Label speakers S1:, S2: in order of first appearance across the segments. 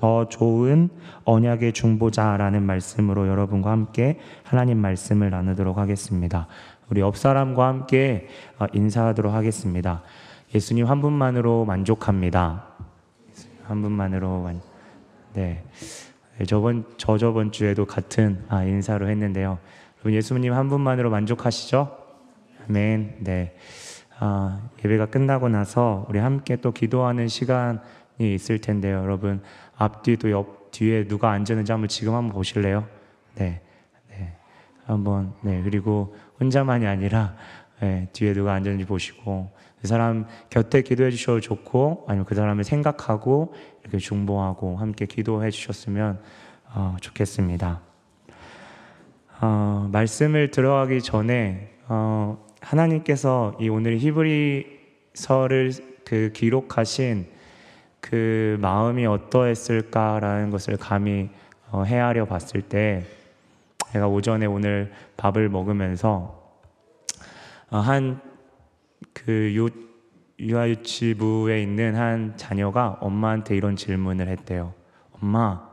S1: 더 좋은 언약의 중보자라는 말씀으로 여러분과 함께 하나님 말씀을 나누도록 하겠습니다. 우리 옆 사람과 함께 어, 인사하도록 하겠습니다. 예수님 한 분만으로 만족합니다. 한 분만으로 만... 네. 저번 저 저번 주에도 같은 아, 인사로 했는데요. 여러분 예수님 한 분만으로 만족하시죠? 아멘. 네. 아, 예배가 끝나고 나서 우리 함께 또 기도하는 시간이 있을 텐데요. 여러분 앞뒤도 옆 뒤에 누가 앉았는지 한번 지금 한번 보실래요? 네. 네. 한번 네. 그리고 혼자만이 아니라 네, 뒤에 누가 앉았는지 보시고 그 사람 곁에 기도해 주셔도 좋고 아니면 그 사람을 생각하고 이렇게 중보하고 함께 기도해 주셨으면 어, 좋겠습니다. 어, 말씀을 들어가기 전에 어, 하나님께서 이 오늘 히브리서를 그 기록하신 그 마음이 어떠했을까라는 것을 감히 어, 헤아려 봤을 때 제가 오전에 오늘 밥을 먹으면서 어, 한그 유아유치부에 있는 한 자녀가 엄마한테 이런 질문을 했대요. 엄마,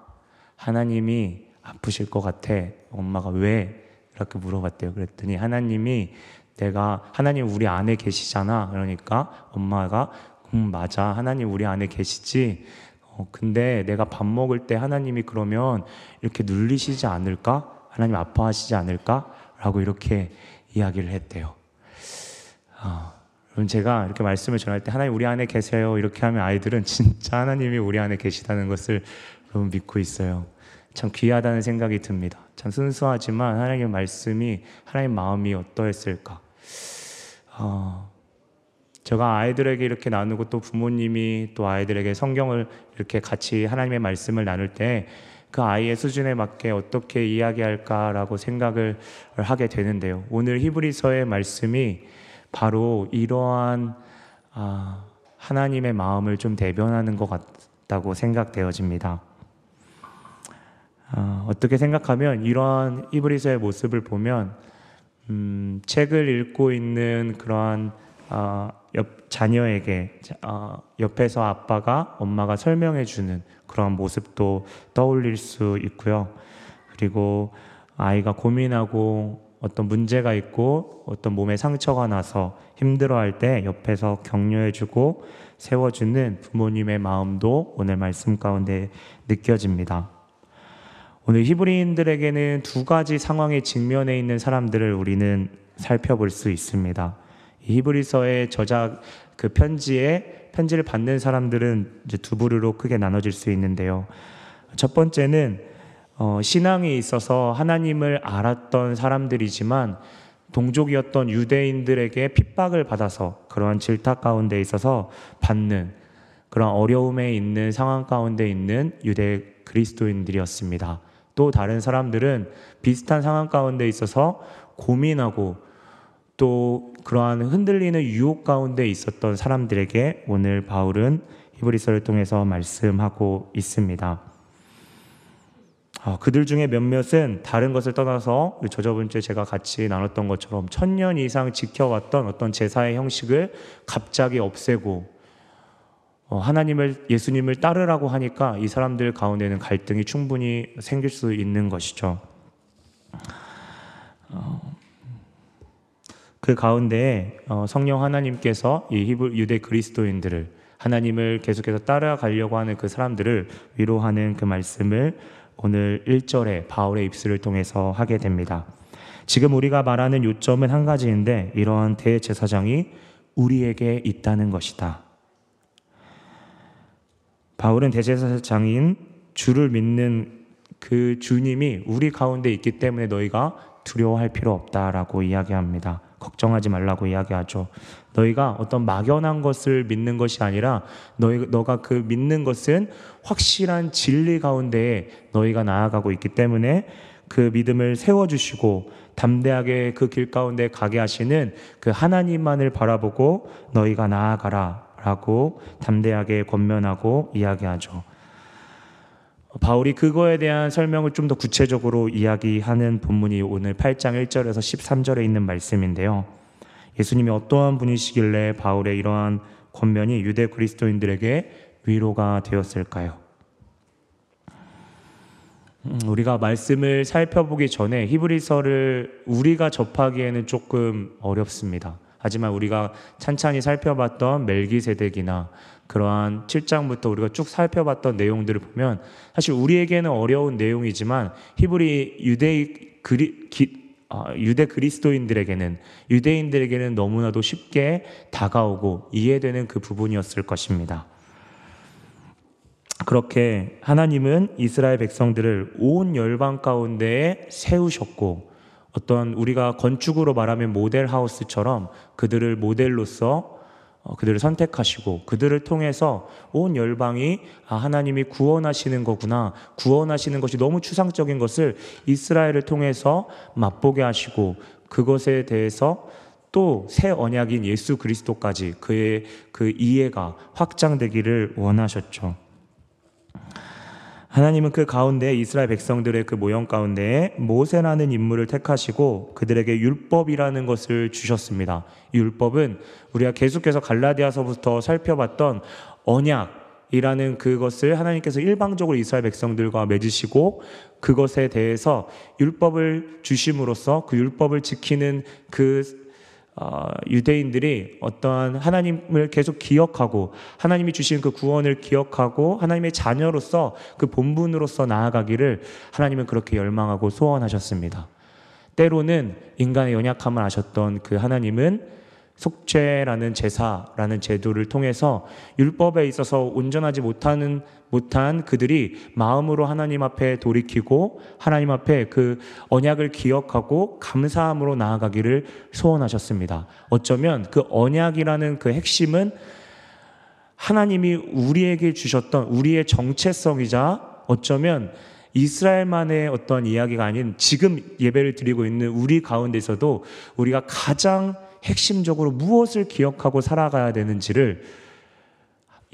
S1: 하나님이 아프실 것 같아. 엄마가 왜? 이렇게 물어봤대요. 그랬더니 하나님이 내가 하나님 우리 안에 계시잖아. 그러니까 엄마가 음 맞아. 하나님 우리 안에 계시지. 어, 근데 내가 밥 먹을 때 하나님이 그러면 이렇게 눌리시지 않을까? 하나님 아파하시지 않을까? 라고 이렇게 이야기를 했대요. 어, 그럼 제가 이렇게 말씀을 전할 때 하나님 우리 안에 계세요. 이렇게 하면 아이들은 진짜 하나님이 우리 안에 계시다는 것을 여러분 믿고 있어요. 참 귀하다는 생각이 듭니다. 참 순수하지만 하나님의 말씀이 하나님 마음이 어떠했을까? 어, 제가 아이들에게 이렇게 나누고 또 부모님이 또 아이들에게 성경을 이렇게 같이 하나님의 말씀을 나눌 때 그 아이의 수준에 맞게 어떻게 이야기할까라고 생각을 하게 되는데요. 오늘 히브리서의 말씀이 바로 이러한 아, 하나님의 마음을 좀 대변하는 것 같다고 생각되어집니다. 어, 어떻게 생각하면 이러한 히브리서의 모습을 보면 음, 책을 읽고 있는 그러한 어, 옆 자녀에게 어, 옆에서 아빠가 엄마가 설명해 주는 그런 모습도 떠올릴 수 있고요. 그리고 아이가 고민하고 어떤 문제가 있고 어떤 몸에 상처가 나서 힘들어할 때 옆에서 격려해주고 세워주는 부모님의 마음도 오늘 말씀 가운데 느껴집니다. 오늘 히브리인들에게는 두 가지 상황에 직면해 있는 사람들을 우리는 살펴볼 수 있습니다. 히브리서의 저작 그 편지에 편지를 받는 사람들은 이제 두 부류로 크게 나눠질 수 있는데요. 첫 번째는 어, 신앙에 있어서 하나님을 알았던 사람들이지만 동족이었던 유대인들에게 핍박을 받아서 그러한 질타 가운데 있어서 받는 그런 어려움에 있는 상황 가운데 있는 유대 그리스도인들이었습니다. 또 다른 사람들은 비슷한 상황 가운데 있어서 고민하고 또 그러한 흔들리는 유혹 가운데 있었던 사람들에게 오늘 바울은 히브리서를 통해서 말씀하고 있습니다. 아, 그들 중에 몇몇은 다른 것을 떠나서 저저번 주에 제가 같이 나눴던 것처럼 천년 이상 지켜왔던 어떤 제사의 형식을 갑자기 없애고 어, 하나님을 예수님을 따르라고 하니까 이 사람들 가운데는 갈등이 충분히 생길 수 있는 것이죠. 어, 그 가운데 어, 성령 하나님께서 이 히브 유대 그리스도인들을 하나님을 계속해서 따라가려고 하는 그 사람들을 위로하는 그 말씀을 오늘 1절에 바울의 입술을 통해서 하게 됩니다. 지금 우리가 말하는 요점은 한 가지인데 이러한 대제사장이 우리에게 있다는 것이다. 바울은 대제사장인 주를 믿는 그 주님이 우리 가운데 있기 때문에 너희가 두려워할 필요 없다라고 이야기합니다. 걱정하지 말라고 이야기하죠. 너희가 어떤 막연한 것을 믿는 것이 아니라 너희 너가 그 믿는 것은 확실한 진리 가운데에 너희가 나아가고 있기 때문에 그 믿음을 세워 주시고 담대하게 그 길 가운데 가게 하시는 그 하나님만을 바라보고 너희가 나아가라라고 담대하게 권면하고 이야기하죠. 바울이 그거에 대한 설명을 좀 더 구체적으로 이야기하는 본문이 오늘 8장 1절에서 13절에 있는 말씀인데요. 예수님이 어떠한 분이시길래 바울의 이러한 권면이 유대 그리스도인들에게 위로가 되었을까요? 음, 우리가 말씀을 살펴보기 전에 히브리서를 우리가 접하기에는 조금 어렵습니다. 하지만 우리가 찬찬히 살펴봤던 멜기세덱이나 그러한 7장부터 우리가 쭉 살펴봤던 내용들을 보면 사실 우리에게는 어려운 내용이지만 히브리 유대이 그리, 기, 어, 유대 그리스도인들에게는 유대인들에게는 너무나도 쉽게 다가오고 이해되는 그 부분이었을 것입니다. 그렇게 하나님은 이스라엘 백성들을 온 열방 가운데에 세우셨고 어떤 우리가 건축으로 말하면 모델 하우스처럼 그들을 모델로서 어, 그들을 선택하시고 그들을 통해서 온 열방이 아, 하나님이 구원하시는 거구나. 구원하시는 것이 너무 추상적인 것을 이스라엘을 통해서 맛보게 하시고 그것에 대해서 또 새 언약인 예수 그리스도까지 그의 그 이해가 확장되기를 원하셨죠. 하나님은 그 가운데 이스라엘 백성들의 그 모형 가운데에 모세라는 인물을 택하시고 그들에게 율법이라는 것을 주셨습니다. 율법은 우리가 계속해서 갈라디아서부터 살펴봤던 언약이라는 그것을 하나님께서 일방적으로 이스라엘 백성들과 맺으시고 그것에 대해서 율법을 주심으로써 그 율법을 지키는 그 어, 유대인들이 어떠한 하나님을 계속 기억하고 하나님이 주신 그 구원을 기억하고 하나님의 자녀로서 그 본분으로서 나아가기를 하나님은 그렇게 열망하고 소원하셨습니다. 때로는 인간의 연약함을 아셨던 그 하나님은 속죄라는 제사라는 제도를 통해서 율법에 있어서 온전하지 못하는 못한 그들이 마음으로 하나님 앞에 돌이키고 하나님 앞에 그 언약을 기억하고 감사함으로 나아가기를 소원하셨습니다. 어쩌면 그 언약이라는 그 핵심은 하나님이 우리에게 주셨던 우리의 정체성이자 어쩌면 이스라엘만의 어떤 이야기가 아닌 지금 예배를 드리고 있는 우리 가운데서도 우리가 가장 핵심적으로 무엇을 기억하고 살아가야 되는지를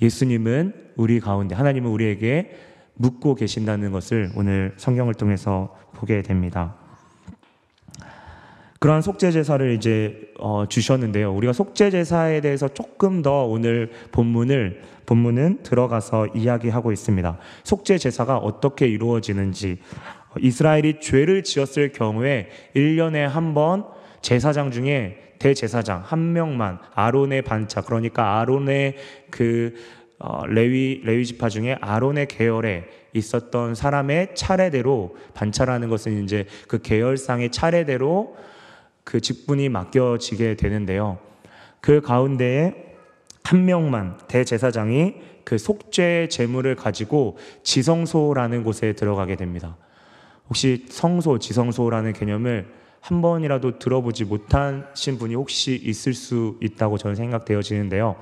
S1: 예수님은 우리 가운데 하나님은 우리에게 묻고 계신다는 것을 오늘 성경을 통해서 보게 됩니다. 그러한 속죄 제사를 이제 어, 주셨는데요. 우리가 속죄 제사에 대해서 조금 더 오늘 본문을 본문은 들어가서 이야기하고 있습니다. 속죄 제사가 어떻게 이루어지는지 이스라엘이 죄를 지었을 경우에 1년에 한 번 제사장 중에 대제사장 한 명만 아론의 반차 그러니까 아론의 그 어, 레위 레위 지파 중에 아론의 계열에 있었던 사람의 차례대로 반차라는 것은 이제 그 계열상의 차례대로 그 직분이 맡겨지게 되는데요. 그 가운데에 한 명만 대제사장이 그 속죄 제물을 가지고 지성소라는 곳에 들어가게 됩니다. 혹시 성소, 지성소라는 개념을 한 번이라도 들어보지 못하신 분이 혹시 있을 수 있다고 저는 생각되어지는데요.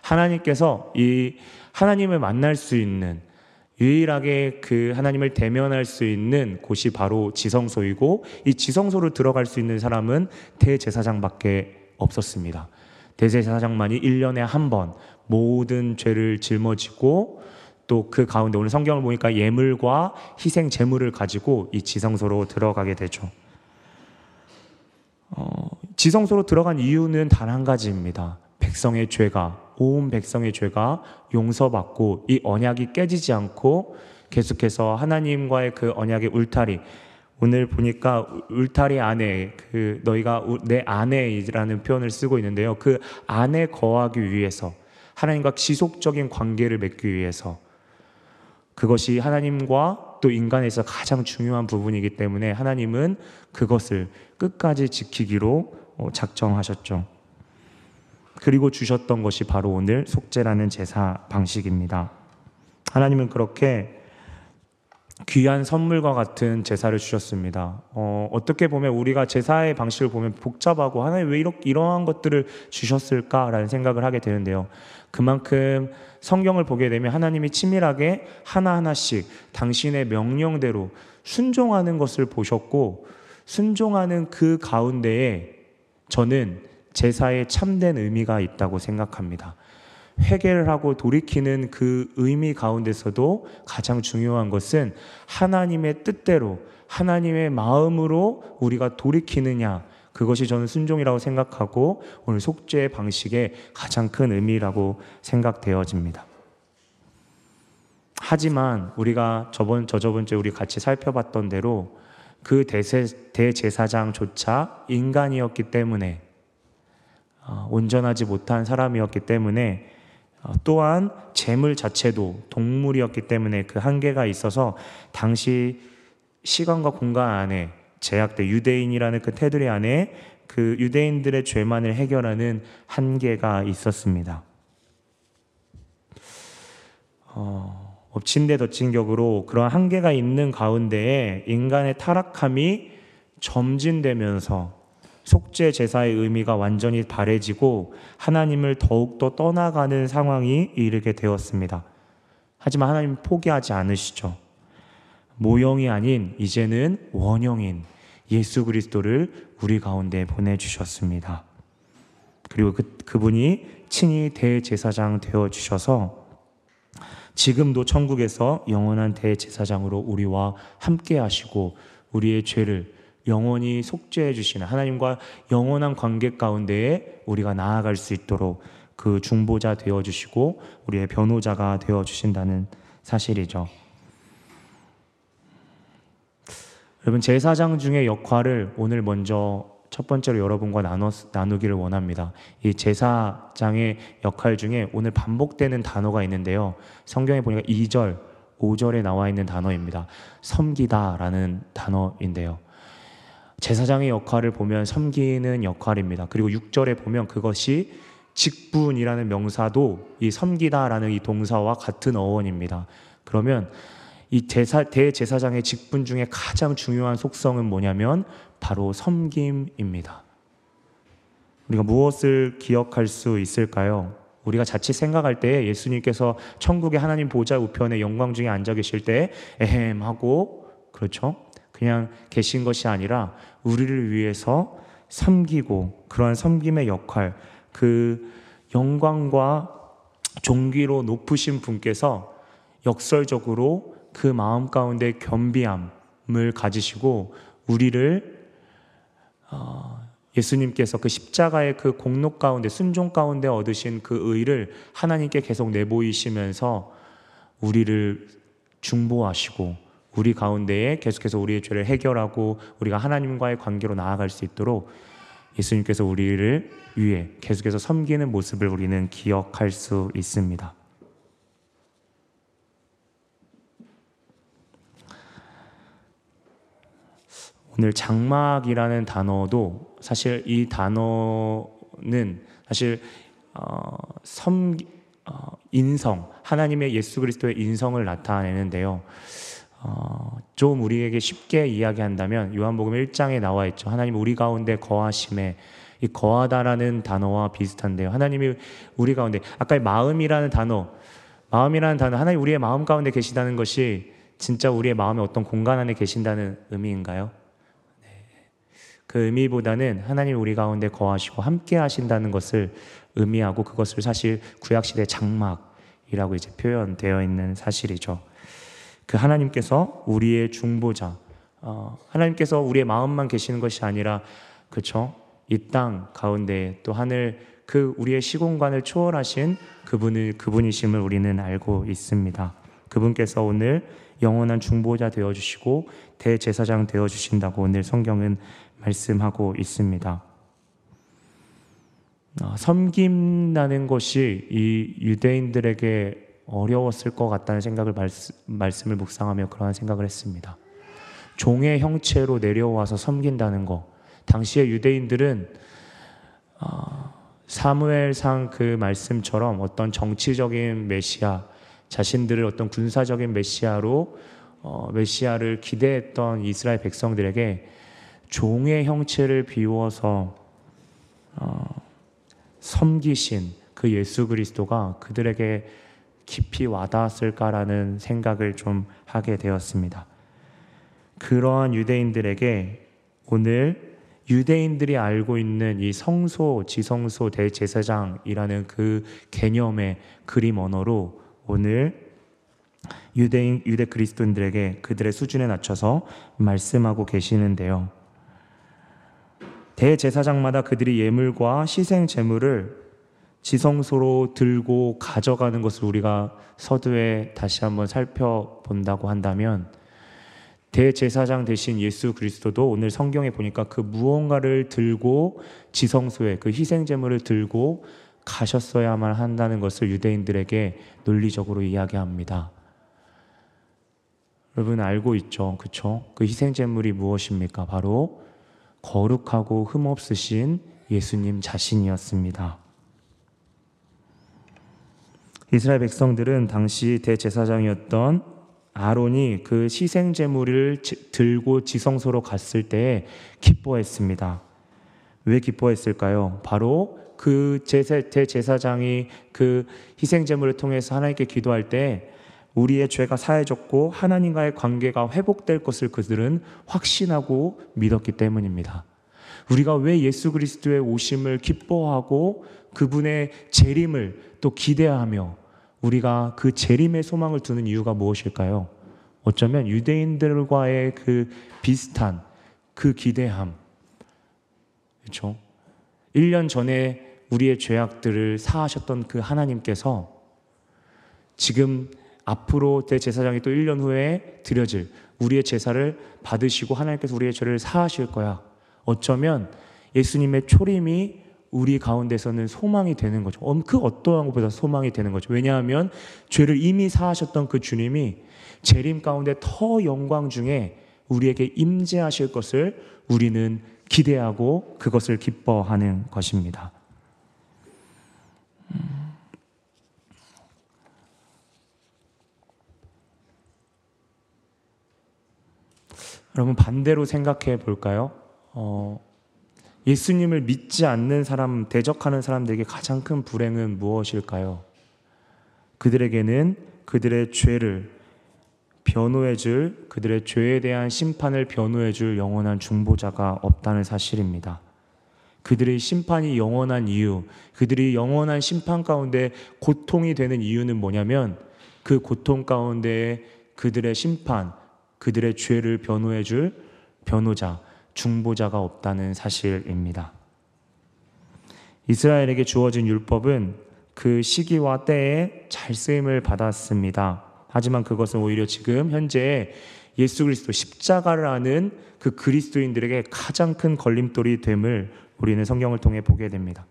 S1: 하나님께서 이 하나님을 만날 수 있는 유일하게 그 하나님을 대면할 수 있는 곳이 바로 지성소이고 이 지성소로 들어갈 수 있는 사람은 대제사장밖에 없었습니다. 대제사장만이 1년에 한 번 모든 죄를 짊어지고 또 그 가운데 오늘 성경을 보니까 예물과 희생 제물을 가지고 이 지성소로 들어가게 되죠. 어, 지성소로 들어간 이유는 단 한 가지입니다. 백성의 죄가 온 백성의 죄가 용서받고 이 언약이 깨지지 않고 계속해서 하나님과의 그 언약의 울타리 오늘 보니까 울타리 안에 그 너희가 내 안에라는 표현을 쓰고 있는데요. 그 안에 거하기 위해서 하나님과 지속적인 관계를 맺기 위해서 그것이 하나님과 또 인간에서 가장 중요한 부분이기 때문에 하나님은 그것을 끝까지 지키기로 어, 작정하셨죠. 그리고 주셨던 것이 바로 오늘 속죄라는 제사 방식입니다. 하나님은 그렇게 귀한 선물과 같은 제사를 주셨습니다. 어, 어떻게 보면 우리가 제사의 방식을 보면 복잡하고 하나님 왜 이렇게 이러한 것들을 주셨을까라는 생각을 하게 되는데요. 그만큼 성경을 보게 되면 하나님이 치밀하게 하나하나씩 당신의 명령대로 순종하는 것을 보셨고 순종하는 그 가운데에 저는 제사에 참된 의미가 있다고 생각합니다. 회개를 하고 돌이키는 그 의미 가운데서도 가장 중요한 것은 하나님의 뜻대로 하나님의 마음으로 우리가 돌이키느냐 그것이 저는 순종이라고 생각하고 오늘 속죄 방식의 가장 큰 의미라고 생각되어집니다. 하지만 우리가 저번 저저번 주에 우리 같이 살펴봤던 대로 그 대세, 대제사장조차 인간이었기 때문에 어, 온전하지 못한 사람이었기 때문에 어, 또한 재물 자체도 동물이었기 때문에 그 한계가 있어서 당시 시간과 공간 안에 제약돼 유대인이라는 그 테두리 안에 그 유대인들의 죄만을 해결하는 한계가 있었습니다. 어, 엎친 데 덮친 격으로 그런 한계가 있는 가운데에 인간의 타락함이 점진되면서 속죄 제사의 의미가 완전히 바래지고 하나님을 더욱더 떠나가는 상황이 이르게 되었습니다. 하지만 하나님 포기하지 않으시죠. 모형이 아닌 이제는 원형인 예수 그리스도를 우리 가운데 보내주셨습니다. 그리고 그, 그분이 친히 대제사장 되어 주셔서 지금도 천국에서 영원한 대제사장으로 우리와 함께 하시고 우리의 죄를 영원히 속죄해 주시는 하나님과 영원한 관계 가운데에 우리가 나아갈 수 있도록 그 중보자 되어 주시고 우리의 변호자가 되어 주신다는 사실이죠. 여러분 제사장 중의 역할을 오늘 먼저 첫 번째로 여러분과 나눠, 나누기를 원합니다. 이 제사장의 역할 중에 오늘 반복되는 단어가 있는데요. 성경에 보니까 2절, 5절에 나와 있는 단어입니다. 섬기다라는 단어인데요. 제사장의 역할을 보면 섬기는 역할입니다. 그리고 6절에 보면 그것이 직분이라는 명사도 이 섬기다라는 이 동사와 같은 어원입니다. 그러면 이 제사, 대제사장의 직분 중에 가장 중요한 속성은 뭐냐면 바로 섬김입니다. 우리가 무엇을 기억할 수 있을까요? 우리가 자칫 생각할 때 예수님께서 천국의 하나님 보좌 우편에 영광 중에 앉아 계실 때 에헴 하고 그렇죠? 그냥 계신 것이 아니라 우리를 위해서 섬기고 그러한 섬김의 역할 그 영광과 종기로 높으신 분께서 역설적으로 그 마음 가운데 겸비함을 가지시고 우리를 어, 예수님께서 그 십자가의 그 공로 가운데 순종 가운데 얻으신 그 의를 하나님께 계속 내보이시면서 우리를 중보하시고 우리 가운데에 계속해서 우리의 죄를 해결하고 우리가 하나님과의 관계로 나아갈 수 있도록 예수님께서 우리를 위해 계속해서 섬기는 모습을 우리는 기억할 수 있습니다. 오늘 장막이라는 단어도 사실 이 단어는 사실 어, 섬 어, 인성 하나님의 예수 그리스도의 인성을 나타내는데요. 어, 좀 우리에게 쉽게 이야기한다면 요한복음 1장에 나와 있죠. 하나님 우리 가운데 거하심에 이 거하다라는 단어와 비슷한데요. 하나님이 우리 가운데 아까 마음이라는 단어 마음이라는 단어 하나님 우리의 마음 가운데 계시다는 것이 진짜 우리의 마음의 어떤 공간 안에 계신다는 의미인가요? 그 의미보다는 하나님 우리 가운데 거하시고 함께 하신다는 것을 의미하고 그것을 사실 구약시대 장막이라고 이제 표현되어 있는 사실이죠. 그 하나님께서 우리의 중보자, 어, 하나님께서 우리의 마음만 계시는 것이 아니라, 그렇죠? 이땅 가운데 또 하늘 그 우리의 시공간을 초월하신 그분을 그분이심을 우리는 알고 있습니다. 그분께서 오늘 영원한 중보자 되어 주시고 대제사장 되어 주신다고 오늘 성경은 말씀하고 있습니다. 어, 섬김다는 것이 이 유대인들에게 어려웠을 것 같다는 생각을 말씀, 을 묵상하며 그러한 생각을 했습니다. 종의 형체로 내려와서 섬긴다는 것. 당시의 유대인들은 어, 사무엘상 그 말씀처럼 어떤 정치적인 메시아, 자신들을 어떤 군사적인 메시아로 어, 메시아를 기대했던 이스라엘 백성들에게 종의 형체를 비워서 어, 섬기신 그 예수 그리스도가 그들에게 깊이 와닿았을까라는 생각을 좀 하게 되었습니다. 그러한 유대인들에게 오늘 유대인들이 알고 있는 이 성소, 지성소, 대제사장이라는 그 개념의 그림 언어로 오늘 유대인, 유대 그리스도인들에게 그들의 수준에 낮춰서 말씀하고 계시는데요. 대제사장마다 그들이 예물과 희생 제물을 지성소로 들고 가져가는 것을 우리가 서두에 다시 한번 살펴본다고 한다면 대제사장 대신 예수 그리스도도 오늘 성경에 보니까 그 무언가를 들고 지성소에 그 희생 제물을 들고 가셨어야만 한다는 것을 유대인들에게 논리적으로 이야기합니다. 여러분 알고 있죠. 그쵸? 그 희생 제물이 무엇입니까? 바로 거룩하고 흠없으신 예수님 자신이었습니다. 이스라엘 백성들은 당시 대제사장이었던 아론이 그 희생 제물을 들고 지성소로 갔을 때 기뻐했습니다. 왜 기뻐했을까요? 바로 그 대제사장이 그 희생 제물을 통해서 하나님께 기도할 때 우리의 죄가 사해졌고 하나님과의 관계가 회복될 것을 그들은 확신하고 믿었기 때문입니다. 우리가 왜 예수 그리스도의 오심을 기뻐하고 그분의 재림을 또 기대하며 우리가 그 재림의 소망을 두는 이유가 무엇일까요? 어쩌면 유대인들과의 그 비슷한 그 기대함. 그렇죠? 1년 전에 우리의 죄악들을 사하셨던 그 하나님께서 지금 앞으로 대제사장이 또 1년 후에 드려질 우리의 제사를 받으시고 하나님께서 우리의 죄를 사하실 거야. 어쩌면 예수님의 초림이 우리 가운데서는 소망이 되는 거죠. 그 어떠한 것보다 소망이 되는 거죠. 왜냐하면 죄를 이미 사하셨던 그 주님이 재림 가운데 더 영광 중에 우리에게 임재하실 것을 우리는 기대하고 그것을 기뻐하는 것입니다. 여러분 반대로 생각해 볼까요? 어, 예수님을 믿지 않는 사람, 대적하는 사람들에게 가장 큰 불행은 무엇일까요? 그들에게는 그들의 죄를 변호해 줄, 그들의 죄에 대한 심판을 변호해 줄 영원한 중보자가 없다는 사실입니다. 그들의 심판이 영원한 이유, 그들이 영원한 심판 가운데 고통이 되는 이유는 뭐냐면 그 고통 가운데 그들의 심판, 그들의 죄를 변호해 줄 변호자, 중보자가 없다는 사실입니다. 이스라엘에게 주어진 율법은 그 시기와 때에 잘 쓰임을 받았습니다. 하지만 그것은 오히려 지금 현재 예수 그리스도 십자가를 아는 그 그리스도인들에게 가장 큰 걸림돌이 됨을 우리는 성경을 통해 보게 됩니다.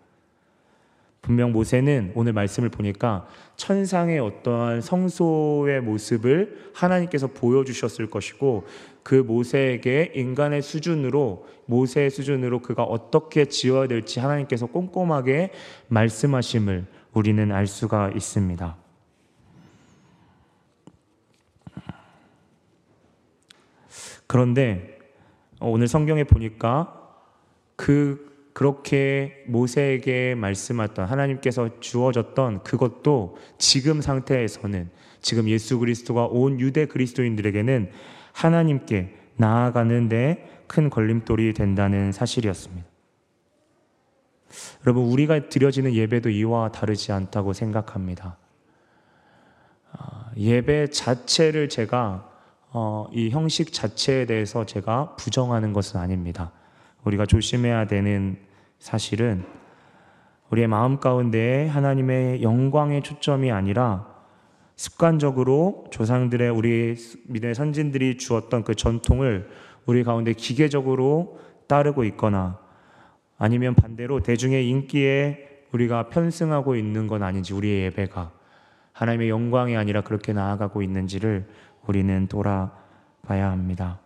S1: 분명 모세는 오늘 말씀을 보니까 천상의 어떠한 성소의 모습을 하나님께서 보여주셨을 것이고 그 모세에게 인간의 수준으로 모세의 수준으로 그가 어떻게 지어야 될지 하나님께서 꼼꼼하게 말씀하심을 우리는 알 수가 있습니다. 그런데 오늘 성경에 보니까 그 그렇게 모세에게 말씀했던 하나님께서 주어졌던 그것도 지금 상태에서는 지금 예수 그리스도가 온 유대 그리스도인들에게는 하나님께 나아가는데 큰 걸림돌이 된다는 사실이었습니다. 여러분, 우리가 드려지는 예배도 이와 다르지 않다고 생각합니다. 아, 예배 자체를 제가 어, 이 형식 자체에 대해서 제가 부정하는 것은 아닙니다. 우리가 조심해야 되는 사실은 우리의 마음 가운데 하나님의 영광의 초점이 아니라 습관적으로 조상들의 우리 믿음의 선진들이 주었던 그 전통을 우리 가운데 기계적으로 따르고 있거나 아니면 반대로 대중의 인기에 우리가 편승하고 있는 건 아닌지 우리의 예배가 하나님의 영광이 아니라 그렇게 나아가고 있는지를 우리는 돌아봐야 합니다.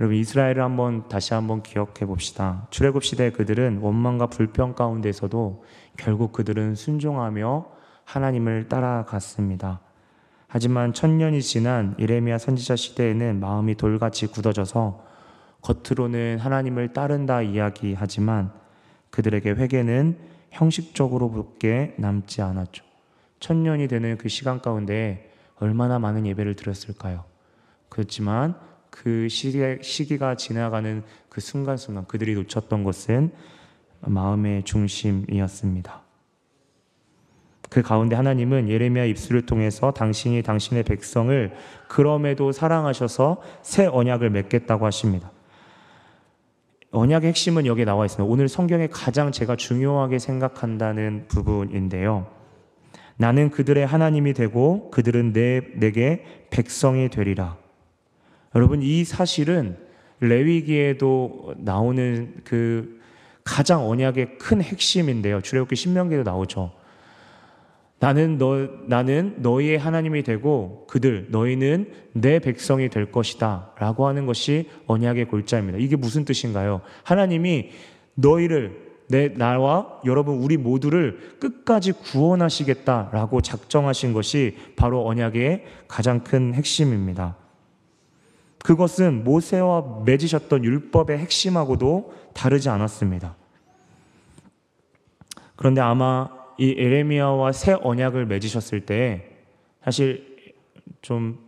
S1: 여러분 이스라엘을 한번 다시 한번 기억해 봅시다. 출애굽 시대 그들은 원망과 불평 가운데서도 결국 그들은 순종하며 하나님을 따라갔습니다. 하지만 천년이 지난 이레미야 선지자 시대에는 마음이 돌같이 굳어져서 겉으로는 하나님을 따른다 이야기하지만 그들에게 회개는 형식적으로밖에 남지 않았죠. 천년이 되는 그 시간 가운데 얼마나 많은 예배를 드렸을까요? 그렇지만 그 시기, 시기가 지나가는 그 순간순간 그들이 놓쳤던 것은 마음의 중심이었습니다. 그 가운데 하나님은 예레미야 입술을 통해서 당신이 당신의 백성을 그럼에도 사랑하셔서 새 언약을 맺겠다고 하십니다. 언약의 핵심은 여기에 나와 있습니다. 오늘 성경에 가장 제가 중요하게 생각한다는 부분인데요. 나는 그들의 하나님이 되고 그들은 내, 내게 백성이 되리라. 여러분, 이 사실은 레위기에도 나오는 그 가장 언약의 큰 핵심인데요. 출애굽기 신명기도 나오죠. 나는 너 나는 너희의 하나님이 되고 그들 너희는 내 백성이 될 것이다라고 하는 것이 언약의 골자입니다. 이게 무슨 뜻인가요? 하나님이 너희를 내 나와 여러분 우리 모두를 끝까지 구원하시겠다라고 작정하신 것이 바로 언약의 가장 큰 핵심입니다. 그것은 모세와 맺으셨던 율법의 핵심하고도 다르지 않았습니다. 그런데 아마 이 에레미야와 새 언약을 맺으셨을 때 사실 좀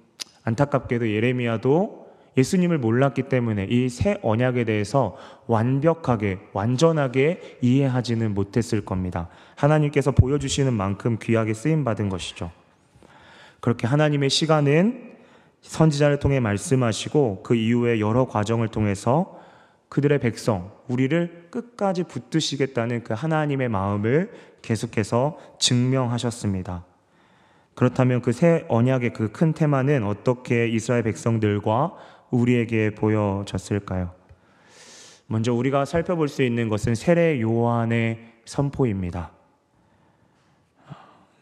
S1: 안타깝게도 예레미야도 예수님을 몰랐기 때문에 이 새 언약에 대해서 완벽하게 완전하게 이해하지는 못했을 겁니다. 하나님께서 보여주시는 만큼 귀하게 쓰임 받은 것이죠. 그렇게 하나님의 시간은 선지자를 통해 말씀하시고 그 이후에 여러 과정을 통해서 그들의 백성, 우리를 끝까지 붙드시겠다는 그 하나님의 마음을 계속해서 증명하셨습니다. 그렇다면 그 새 언약의 그 큰 테마는 어떻게 이스라엘 백성들과 우리에게 보여졌을까요? 먼저 우리가 살펴볼 수 있는 것은 세례 요한의 선포입니다.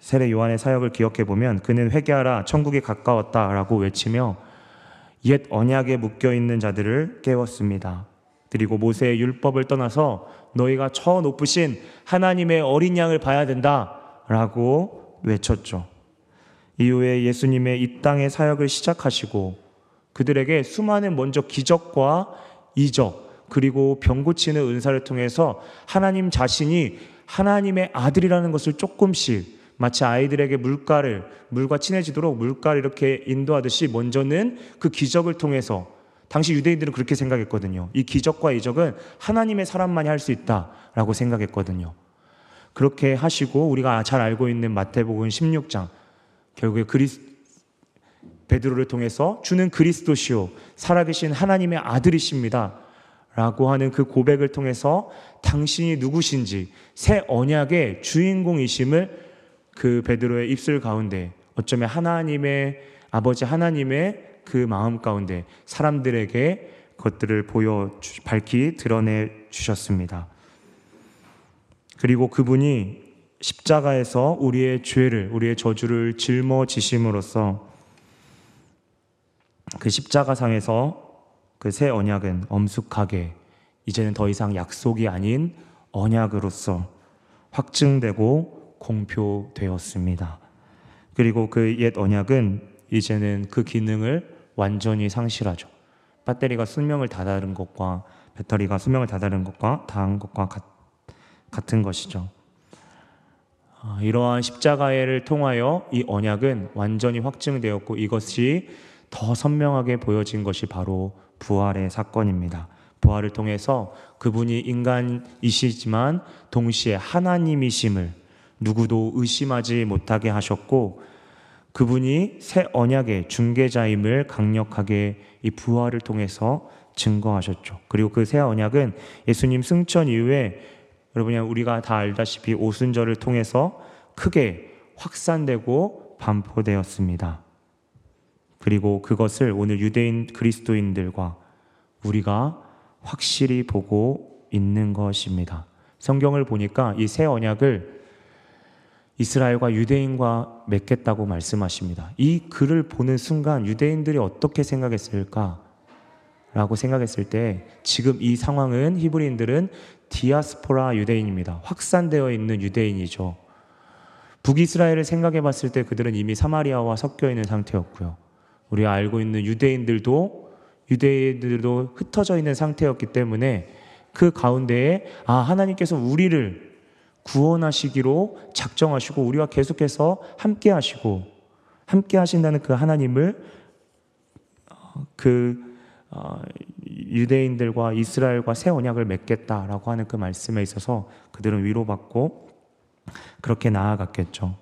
S1: 세례 요한의 사역을 기억해 보면 그는 회개하라 천국이 가까웠다라고 외치며 옛 언약에 묶여 있는 자들을 깨웠습니다. 그리고 모세의 율법을 떠나서 너희가 저 높으신 하나님의 어린 양을 봐야 된다라고 외쳤죠. 이후에 예수님의 이 땅의 사역을 시작하시고 그들에게 수많은 먼저 기적과 이적 그리고 병 고치는 은사를 통해서 하나님 자신이 하나님의 아들이라는 것을 조금씩 마치 아이들에게 물가를 물과 친해지도록 물가를 이렇게 인도하듯이 먼저는 그 기적을 통해서 당시 유대인들은 그렇게 생각했거든요. 이 기적과 이적은 하나님의 사람만이 할 수 있다라고 생각했거든요. 그렇게 하시고 우리가 잘 알고 있는 마태복음 16장 결국에 그리스 베드로를 통해서 주는 그리스도시요 살아계신 하나님의 아들이십니다. 라고 하는 그 고백을 통해서 당신이 누구신지 새 언약의 주인공이심을 그 베드로의 입술 가운데 어쩌면 하나님의 아버지 하나님의 그 마음 가운데 사람들에게 것들을 보여 밝히 드러내 주셨습니다. 그리고 그분이 십자가에서 우리의 죄를 우리의 저주를 짊어지심으로써 그 십자가상에서 그 새 언약은 엄숙하게 이제는 더 이상 약속이 아닌 언약으로서 확증되고 공표되었습니다. 그리고 그 옛 언약은 이제는 그 기능을 완전히 상실하죠. 배터리가 수명을 다다른 것과 배터리가 수명을 다다른 것과 다한 것과 같, 같은 것이죠. 아, 이러한 십자가를 통하여 이 언약은 완전히 확증되었고 이것이 더 선명하게 보여진 것이 바로 부활의 사건입니다. 부활을 통해서 그분이 인간이시지만 동시에 하나님이심을 누구도 의심하지 못하게 하셨고 그분이 새 언약의 중개자임을 강력하게 이 부활을 통해서 증거하셨죠. 그리고 그 새 언약은 예수님 승천 이후에 여러분이 우리가 다 알다시피 오순절을 통해서 크게 확산되고 반포되었습니다. 그리고 그것을 오늘 유대인 그리스도인들과 우리가 확실히 보고 있는 것입니다. 성경을 보니까 이 새 언약을 이스라엘과 유대인과 맺겠다고 말씀하십니다. 이 글을 보는 순간 유대인들이 어떻게 생각했을까? 라고 생각했을 때 지금 이 상황은 히브리인들은 디아스포라 유대인입니다. 확산되어 있는 유대인이죠. 북이스라엘을 생각해 봤을 때 그들은 이미 사마리아와 섞여 있는 상태였고요. 우리가 알고 있는 유대인들도 유대인들도 흩어져 있는 상태였기 때문에 그 가운데에 아 하나님께서 우리를 구원하시기로 작정하시고 우리와 계속해서 함께 하시고 함께 하신다는 그 하나님을 어, 그 어, 유대인들과 이스라엘과 새 언약을 맺겠다라고 하는 그 말씀에 있어서 그들은 위로받고 그렇게 나아갔겠죠.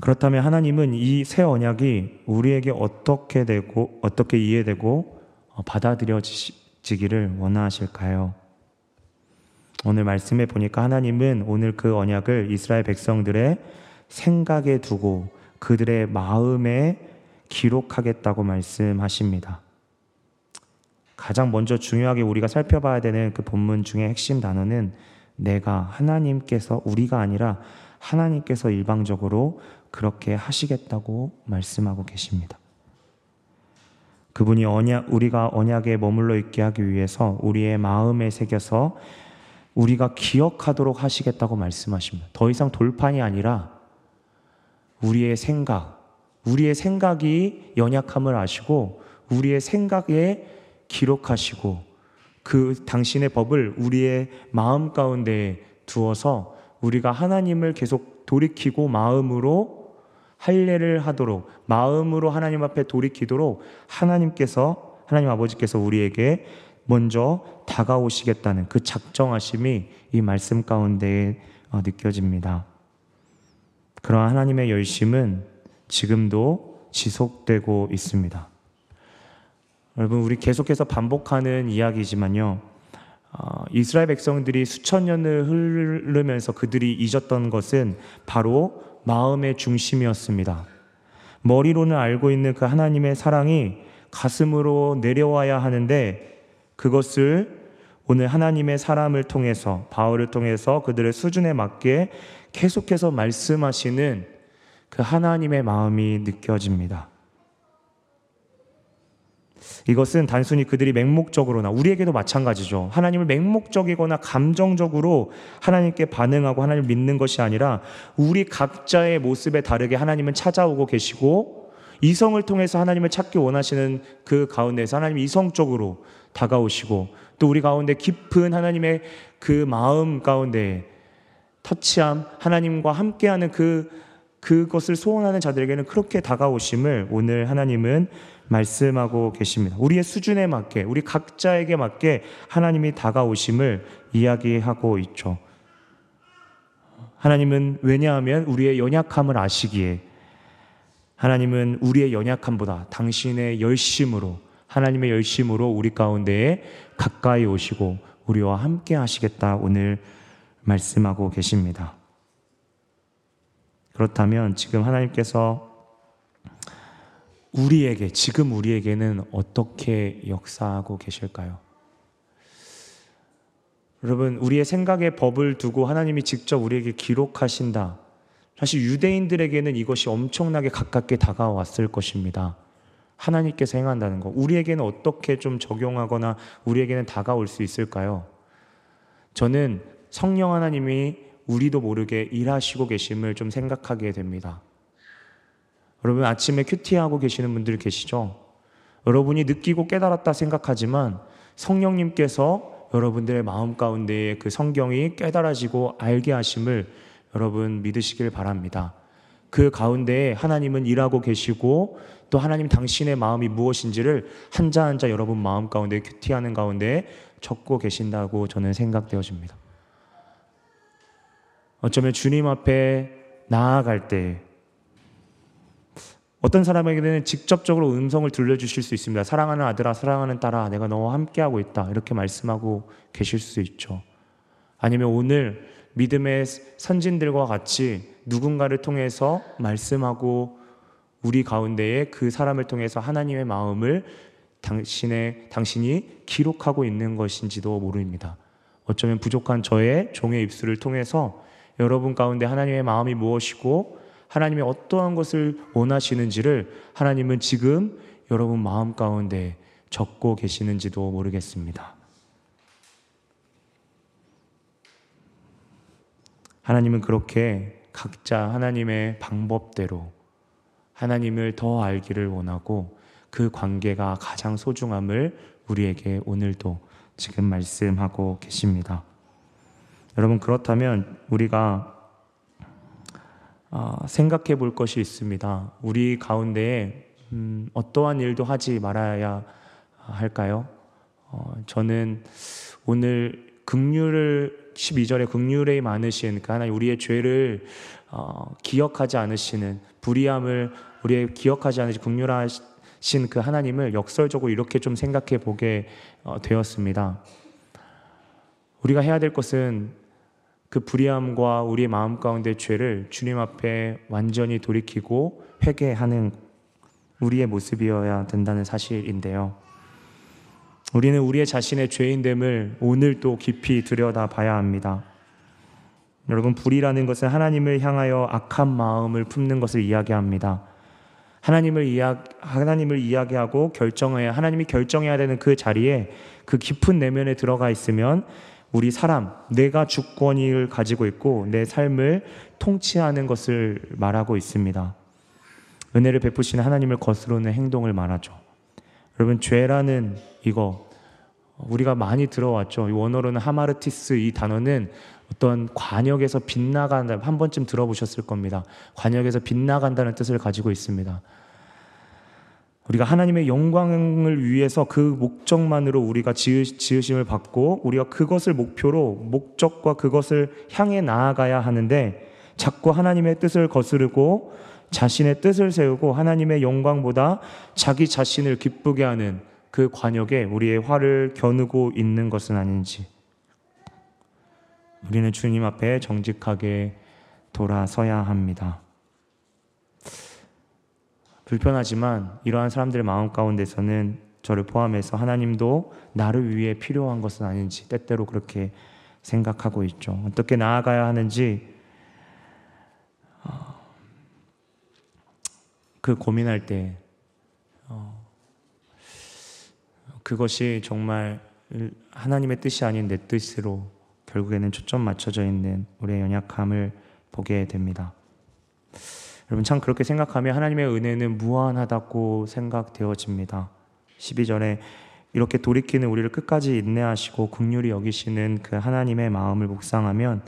S1: 그렇다면 하나님은 이 새 언약이 우리에게 어떻게 되고 어떻게 이해되고 어, 받아들여지 이루어지기를 원하실까요? 오늘 말씀에 보니까 하나님은 오늘 그 언약을 이스라엘 백성들의 생각에 두고 그들의 마음에 기록하겠다고 말씀하십니다. 가장 먼저 중요하게 우리가 살펴봐야 되는 그 본문 중에 핵심 단어는 내가 하나님께서 우리가 아니라 하나님께서 일방적으로 그렇게 하시겠다고 말씀하고 계십니다. 그분이 언약 우리가 언약에 머물러 있게 하기 위해서 우리의 마음에 새겨서 우리가 기억하도록 하시겠다고 말씀하십니다. 더 이상 돌판이 아니라 우리의 생각, 우리의 생각이 연약함을 아시고 우리의 생각에 기록하시고 그 당신의 법을 우리의 마음 가운데 두어서 우리가 하나님을 계속 돌이키고 마음으로 할례를 하도록 마음으로 하나님 앞에 돌이키도록 하나님께서 하나님 아버지께서 우리에게 먼저 다가오시겠다는 그 작정하심이 이 말씀 가운데 어, 느껴집니다. 그러한 하나님의 열심은 지금도 지속되고 있습니다. 여러분, 우리 계속해서 반복하는 이야기지만요. 어, 이스라엘 백성들이 수천 년을 흐르면서 그들이 잊었던 것은 바로 마음의 중심이었습니다. 머리로는 알고 있는 그 하나님의 사랑이 가슴으로 내려와야 하는데 그것을 오늘 하나님의 사람을 통해서 바울을 통해서 그들의 수준에 맞게 계속해서 말씀하시는 그 하나님의 마음이 느껴집니다. 이것은 단순히 그들이 맹목적으로나 우리에게도 마찬가지죠. 하나님을 맹목적이거나 감정적으로 하나님께 반응하고 하나님을 믿는 것이 아니라 우리 각자의 모습에 다르게 하나님은 찾아오고 계시고 이성을 통해서 하나님을 찾기 원하시는 그 가운데서 하나님 이성적으로 다가오시고 또 우리 가운데 깊은 하나님의 그 마음 가운데 터치함 하나님과 함께하는 그 그것을 소원하는 자들에게는 그렇게 다가오심을 오늘 하나님은 말씀하고 계십니다. 우리의 수준에 맞게, 우리 각자에게 맞게 하나님이 다가오심을 이야기하고 있죠. 하나님은 왜냐하면 우리의 연약함을 아시기에 하나님은 우리의 연약함보다 당신의 열심으로 하나님의 열심으로 우리 가운데에 가까이 오시고 우리와 함께 하시겠다 오늘 말씀하고 계십니다. 그렇다면 지금 하나님께서 우리에게, 지금 우리에게는 어떻게 역사하고 계실까요? 여러분, 우리의 생각에 법을 두고 하나님이 직접 우리에게 기록하신다. 사실 유대인들에게는 이것이 엄청나게 가깝게 다가왔을 것입니다. 하나님께서 행한다는 거. 우리에게는 어떻게 좀 적용하거나 우리에게는 다가올 수 있을까요? 저는 성령 하나님이 우리도 모르게 일하시고 계심을 좀 생각하게 됩니다. 여러분 아침에 큐티하고 계시는 분들 계시죠? 여러분이 느끼고 깨달았다 생각하지만 성령님께서 여러분들의 마음 가운데에 그 성경이 깨달아지고 알게 하심을 여러분 믿으시길 바랍니다. 그 가운데에 하나님은 일하고 계시고 또 하나님 당신의 마음이 무엇인지를 한자 한자 여러분 마음 가운데 큐티하는 가운데 적고 계신다고 저는 생각되어집니다. 어쩌면 주님 앞에 나아갈 때 어떤 사람에게는 직접적으로 음성을 들려주실 수 있습니다. 사랑하는 아들아, 사랑하는 딸아, 내가 너와 함께하고 있다. 이렇게 말씀하고 계실 수 있죠. 아니면 오늘 믿음의 선진들과 같이 누군가를 통해서 말씀하고 우리 가운데에 그 사람을 통해서 하나님의 마음을 당신의, 당신이 기록하고 있는 것인지도 모릅니다. 어쩌면 부족한 저의 종의 입술을 통해서 여러분 가운데 하나님의 마음이 무엇이고 하나님이 어떠한 것을 원하시는지를 하나님은 지금 여러분 마음 가운데 적고 계시는지도 모르겠습니다. 하나님은 그렇게 각자 하나님의 방법대로 하나님을 더 알기를 원하고 그 관계가 가장 소중함을 우리에게 오늘도 지금 말씀하고 계십니다. 여러분, 그렇다면 우리가 어, 생각해 볼 것이 있습니다. 우리 가운데에 음, 어떠한 일도 하지 말아야 할까요? 어, 저는 오늘 극률을 12절에 극률에 많으신 그 하나님 우리의 죄를 어, 기억하지 않으시는 불의함을 우리의 기억하지 않으시 극률하신 신그 하나님을 역설적으로 이렇게 좀 생각해 보게 어, 되었습니다. 우리가 해야 될 것은 그 불의함과 우리의 마음 가운데 죄를 주님 앞에 완전히 돌이키고 회개하는 우리의 모습이어야 된다는 사실인데요. 우리는 우리의 자신의 죄인됨을 오늘 또 깊이 들여다 봐야 합니다. 여러분, 불이라는 것은 하나님을 향하여 악한 마음을 품는 것을 이야기합니다. 하나님을 이야 하나님을 이야기하고 결정해야 하나님이 결정해야 되는 그 자리에 그 깊은 내면에 들어가 있으면 우리 사람 내가 주권을 가지고 있고 내 삶을 통치하는 것을 말하고 있습니다. 은혜를 베푸시는 하나님을 거스르는 행동을 말하죠. 여러분 죄라는 이거 우리가 많이 들어왔죠. 원어로는 하마르티스 이 단어는 어떤 관역에서 빗나간다 한 번쯤 들어보셨을 겁니다. 관역에서 빗나간다는 뜻을 가지고 있습니다. 우리가 하나님의 영광을 위해서 그 목적만으로 우리가 지으심을 받고 우리가 그것을 목표로 목적과 그것을 향해 나아가야 하는데 자꾸 하나님의 뜻을 거스르고 자신의 뜻을 세우고 하나님의 영광보다 자기 자신을 기쁘게 하는 그 관역에 우리의 화를 겨누고 있는 것은 아닌지 우리는 주님 앞에 정직하게 돌아서야 합니다. 불편하지만 이러한 사람들의 마음 가운데서는 저를 포함해서 하나님도 나를 위해 필요한 것은 아닌지 때때로 그렇게 생각하고 있죠. 어떻게 나아가야 하는지 어, 그 고민할 때 어, 그것이 정말 하나님의 뜻이 아닌 내 뜻으로 결국에는 초점 맞춰져 있는 우리의 연약함을 보게 됩니다. 여러분 참 그렇게 생각하면 하나님의 은혜는 무한하다고 생각되어집니다. 12절에 이렇게 돌이키는 우리를 끝까지 인내하시고 극률이 여기시는 그 하나님의 마음을 묵상하면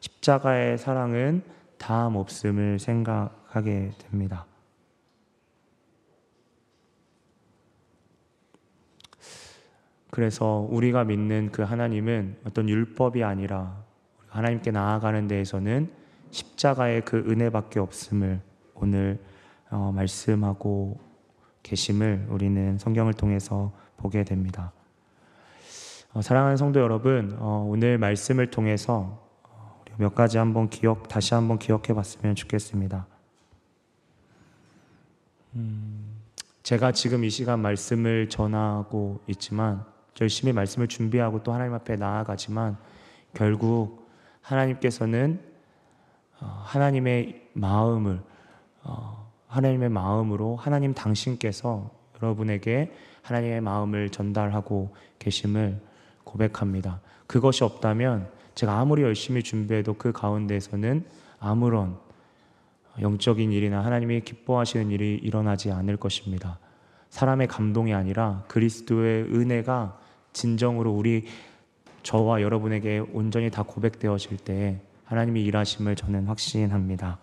S1: 십자가의 사랑은 다음 없음을 생각하게 됩니다. 그래서 우리가 믿는 그 하나님은 어떤 율법이 아니라 하나님께 나아가는 데에서는 십자가의 그 은혜밖에 없음을 오늘 어, 말씀하고 계심을 우리는 성경을 통해서 보게 됩니다. 어, 사랑하는 성도 여러분, 어, 오늘 말씀을 통해서 어, 몇 가지 한번 기억 다시 한번 기억해 봤으면 좋겠습니다. 음, 제가 지금 이 시간 말씀을 전하고 있지만 열심히 말씀을 준비하고 또 하나님 앞에 나아가지만 결국 하나님께서는 어, 하나님의 마음을 어, 하나님의 마음으로 하나님 당신께서 여러분에게 하나님의 마음을 전달하고 계심을 고백합니다. 그것이 없다면 제가 아무리 열심히 준비해도 그 가운데서는 아무런 영적인 일이나 하나님이 기뻐하시는 일이 일어나지 않을 것입니다. 사람의 감동이 아니라 그리스도의 은혜가 진정으로 우리 저와 여러분에게 온전히 다 고백되어질 때 하나님이 일하심을 저는 확신합니다.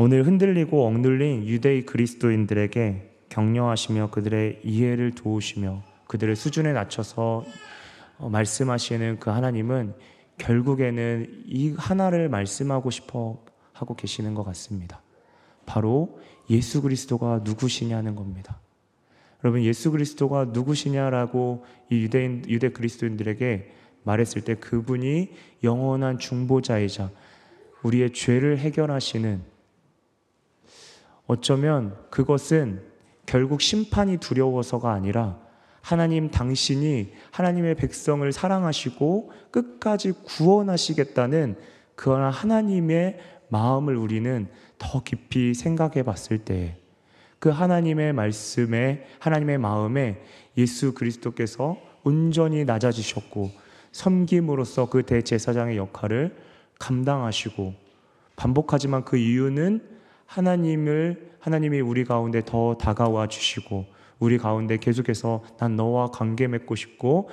S1: 오늘 흔들리고 억눌린 유대의 그리스도인들에게 격려하시며 그들의 이해를 도우시며 그들의 수준에 낮춰서 어, 말씀하시는 그 하나님은 결국에는 이 하나를 말씀하고 싶어 하고 계시는 것 같습니다. 바로 예수 그리스도가 누구시냐는 겁니다. 여러분 예수 그리스도가 누구시냐라고 이 유대인 유대 그리스도인들에게 말했을 때 그분이 영원한 중보자이자 우리의 죄를 해결하시는 어쩌면 그것은 결국 심판이 두려워서가 아니라 하나님 당신이 하나님의 백성을 사랑하시고 끝까지 구원하시겠다는 그 하나님의 마음을 우리는 더 깊이 생각해 봤을 때 그 하나님의 말씀에 하나님의 마음에 예수 그리스도께서 온전히 낮아지셨고 섬김으로써 그 대제사장의 역할을 감당하시고 반복하지만 그 이유는 하나님을 하나님이 우리 가운데 더 다가와 주시고 우리 가운데 계속해서 난 너와 관계 맺고 싶고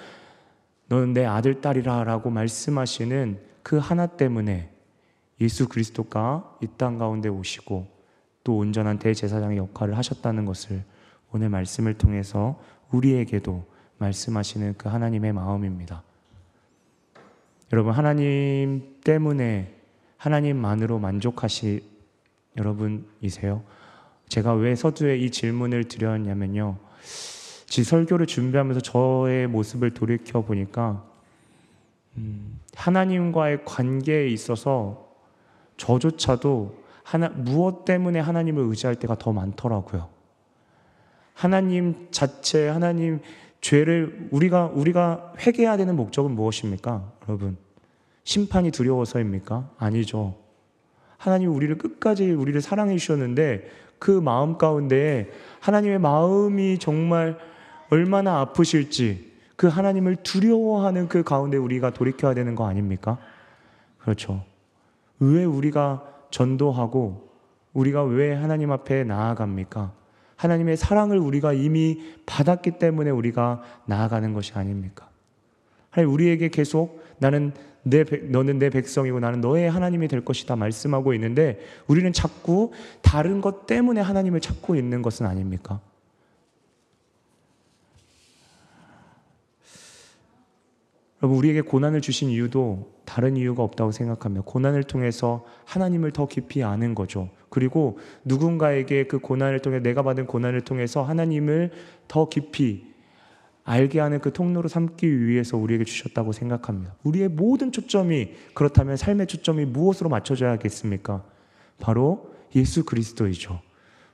S1: 너는 내 아들 딸이라라고 말씀하시는 그 하나 때문에 예수 그리스도가 이 땅 가운데 오시고 또 온전한 대제사장의 역할을 하셨다는 것을 오늘 말씀을 통해서 우리에게도 말씀하시는 그 하나님의 마음입니다. 여러분 하나님 때문에 하나님만으로 만족하시 여러분이세요? 제가 왜 서두에 이 질문을 드렸냐면요. 지 설교를 준비하면서 저의 모습을 돌이켜 보니까 음, 하나님과의 관계에 있어서 저조차도 하나, 무엇 때문에 하나님을 의지할 때가 더 많더라고요. 하나님 자체, 하나님 죄를 우리가 우리가 회개해야 되는 목적은 무엇입니까, 여러분? 심판이 두려워서입니까? 아니죠. 하나님 우리를 끝까지 우리를 사랑해 주셨는데 그 마음 가운데 하나님의 마음이 정말 얼마나 아프실지 그 하나님을 두려워하는 그 가운데 우리가 돌이켜야 되는 거 아닙니까? 그렇죠. 왜 우리가 전도하고 우리가 왜 하나님 앞에 나아갑니까? 하나님의 사랑을 우리가 이미 받았기 때문에 우리가 나아가는 것이 아닙니까? 하나님 우리에게 계속 나는 내 너는 내 백성이고 나는 너의 하나님이 될 것이다 말씀하고 있는데 우리는 자꾸 다른 것 때문에 하나님을 찾고 있는 것은 아닙니까? 여러분 우리에게 고난을 주신 이유도 다른 이유가 없다고 생각하며 고난을 통해서 하나님을 더 깊이 아는 거죠. 그리고 누군가에게 그 고난을 통해 내가 받은 고난을 통해서 하나님을 더 깊이 알게 하는 그 통로로 삼기 위해서 우리에게 주셨다고 생각합니다. 우리의 모든 초점이 그렇다면 삶의 초점이 무엇으로 맞춰져야겠습니까? 바로 예수 그리스도이죠.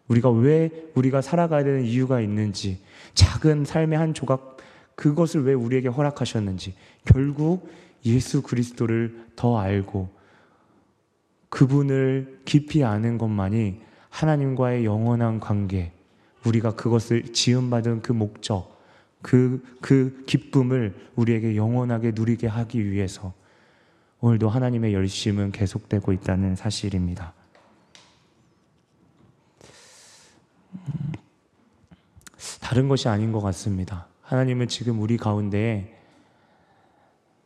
S1: 우리가 왜 우리가 살아가야 되는 이유가 있는지 작은 삶의 한 조각 그것을 왜 우리에게 허락하셨는지 결국 예수 그리스도를 더 알고 그분을 깊이 아는 것만이 하나님과의 영원한 관계 우리가 그것을 지음받은 그 목적 그, 그 기쁨을 우리에게 영원하게 누리게 하기 위해서 오늘도 하나님의 열심은 계속되고 있다는 사실입니다. 음, 다른 것이 아닌 것 같습니다. 하나님은 지금 우리 가운데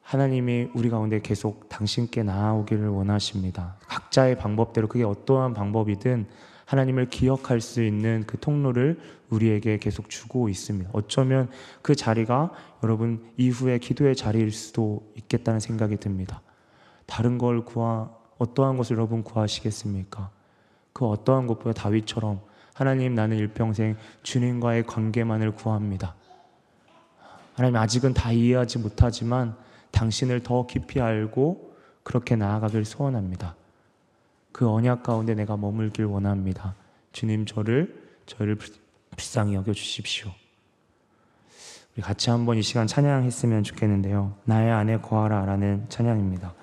S1: 하나님이 우리 가운데 계속 당신께 나아오기를 원하십니다. 각자의 방법대로 그게 어떠한 방법이든 하나님을 기억할 수 있는 그 통로를 우리에게 계속 주고 있습니다. 어쩌면 그 자리가 여러분 이후에 기도의 자리일 수도 있겠다는 생각이 듭니다. 다른 걸 구하 어떠한 것을 여러분 구하시겠습니까? 그 어떠한 것보다 다윗처럼 하나님 나는 일평생 주님과의 관계만을 구합니다. 하나님 아직은 다 이해하지 못하지만 당신을 더 깊이 알고 그렇게 나아가길 소원합니다. 그 언약 가운데 내가 머물길 원합니다. 주님 저를 저를 불쌍히 여겨 주십시오. 우리 같이 한번 이 시간 찬양했으면 좋겠는데요. 나의 안에 거하라라는 찬양입니다.